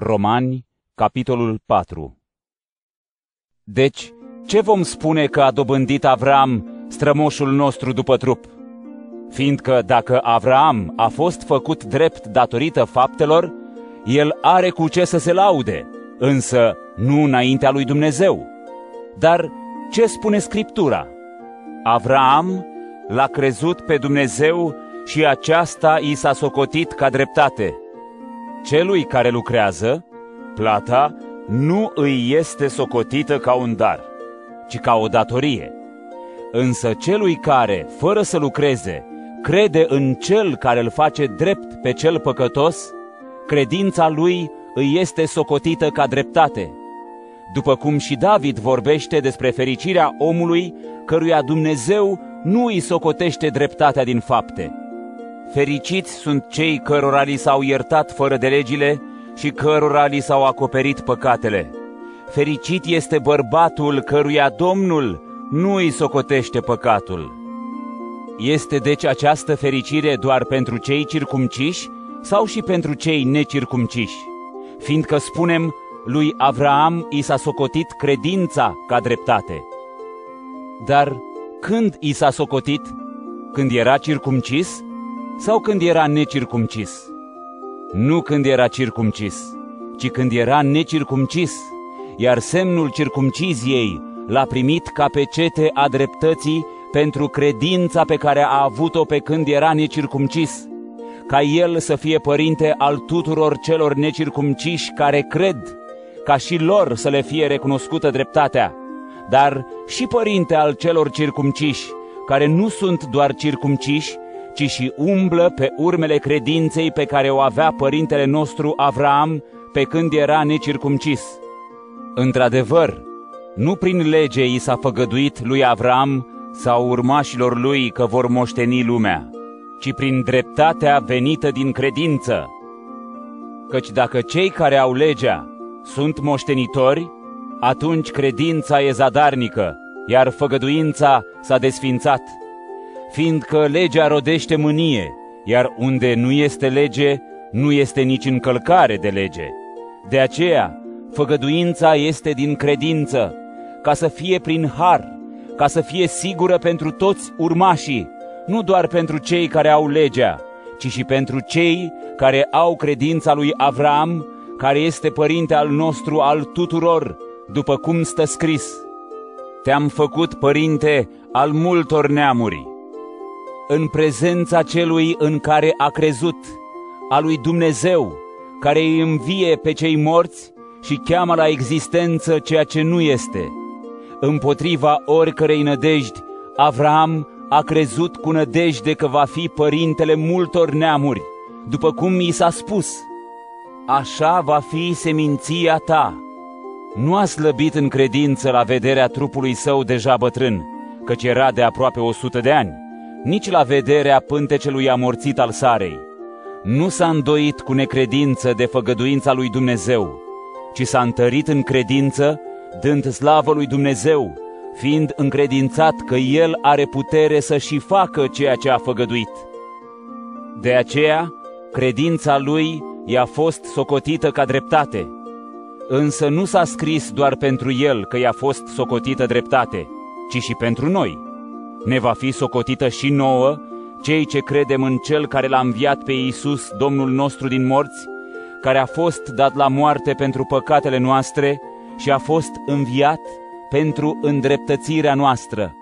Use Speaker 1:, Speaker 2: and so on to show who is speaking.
Speaker 1: Romani, capitolul 4 Deci, ce vom spune că a dobândit Avram, strămoșul nostru după trup? Fiindcă dacă Avram a fost făcut drept datorită faptelor, el are cu ce să se laude, însă nu înaintea lui Dumnezeu. Dar ce spune Scriptura? Avram l-a crezut pe Dumnezeu și aceasta i s-a socotit ca dreptate. Celui care lucrează, plata nu îi este socotită ca un dar, ci ca o datorie. Însă celui care, fără să lucreze, crede în cel care îl face drept pe cel păcătos, credința lui îi este socotită ca dreptate. După cum și David vorbește despre fericirea omului căruia Dumnezeu nu îi socotește dreptatea din fapte. Fericiți sunt cei cărora li s-au iertat fără de legile și cărora li s-au acoperit păcatele. Fericit este bărbatul căruia Domnul nu îi socotește păcatul. Este deci această fericire doar pentru cei circumciși sau și pentru cei necircumciși? Fiindcă spunem, lui Avraam i s-a socotit credința ca dreptate. Dar când i s-a socotit? Când era circumcis sau când era necircumcis? Nu când era circumcis, ci când era necircumcis, iar semnul circumciziei l-a primit ca pecete a dreptății pentru credința pe care a avut-o pe când era necircumcis, ca el să fie părinte al tuturor celor necircumciși care cred, ca și lor să le fie recunoscută dreptatea, dar și părinte al celor circumciși, care nu sunt doar circumciși, ci și umblă pe urmele credinței pe care o avea părintele nostru Avram pe când era necircumcis. Într-adevăr, nu prin lege i s-a făgăduit lui Avram sau urmașilor lui că vor moșteni lumea, ci prin dreptatea venită din credință. Căci dacă cei care au legea sunt moștenitori, atunci credința e zadarnică, iar făgăduința s-a desfințat fiindcă legea rodește mânie, iar unde nu este lege, nu este nici încălcare de lege. De aceea, făgăduința este din credință, ca să fie prin har, ca să fie sigură pentru toți urmașii, nu doar pentru cei care au legea, ci și pentru cei care au credința lui Avram, care este părinte al nostru al tuturor, după cum stă scris. Te-am făcut părinte al multor neamuri în prezența celui în care a crezut, a lui Dumnezeu, care îi învie pe cei morți și cheamă la existență ceea ce nu este. Împotriva oricărei nădejdi, Avram a crezut cu nădejde că va fi părintele multor neamuri, după cum i s-a spus. Așa va fi seminția ta. Nu a slăbit în credință la vederea trupului său deja bătrân, căci era de aproape o sută de ani nici la vederea pântecelui amorțit al Sarei. Nu s-a îndoit cu necredință de făgăduința lui Dumnezeu, ci s-a întărit în credință, dând slavă lui Dumnezeu, fiind încredințat că El are putere să și facă ceea ce a făgăduit. De aceea, credința lui i-a fost socotită ca dreptate, însă nu s-a scris doar pentru el că i-a fost socotită dreptate, ci și pentru noi ne va fi socotită și nouă, cei ce credem în Cel care l-a înviat pe Iisus, Domnul nostru din morți, care a fost dat la moarte pentru păcatele noastre și a fost înviat pentru îndreptățirea noastră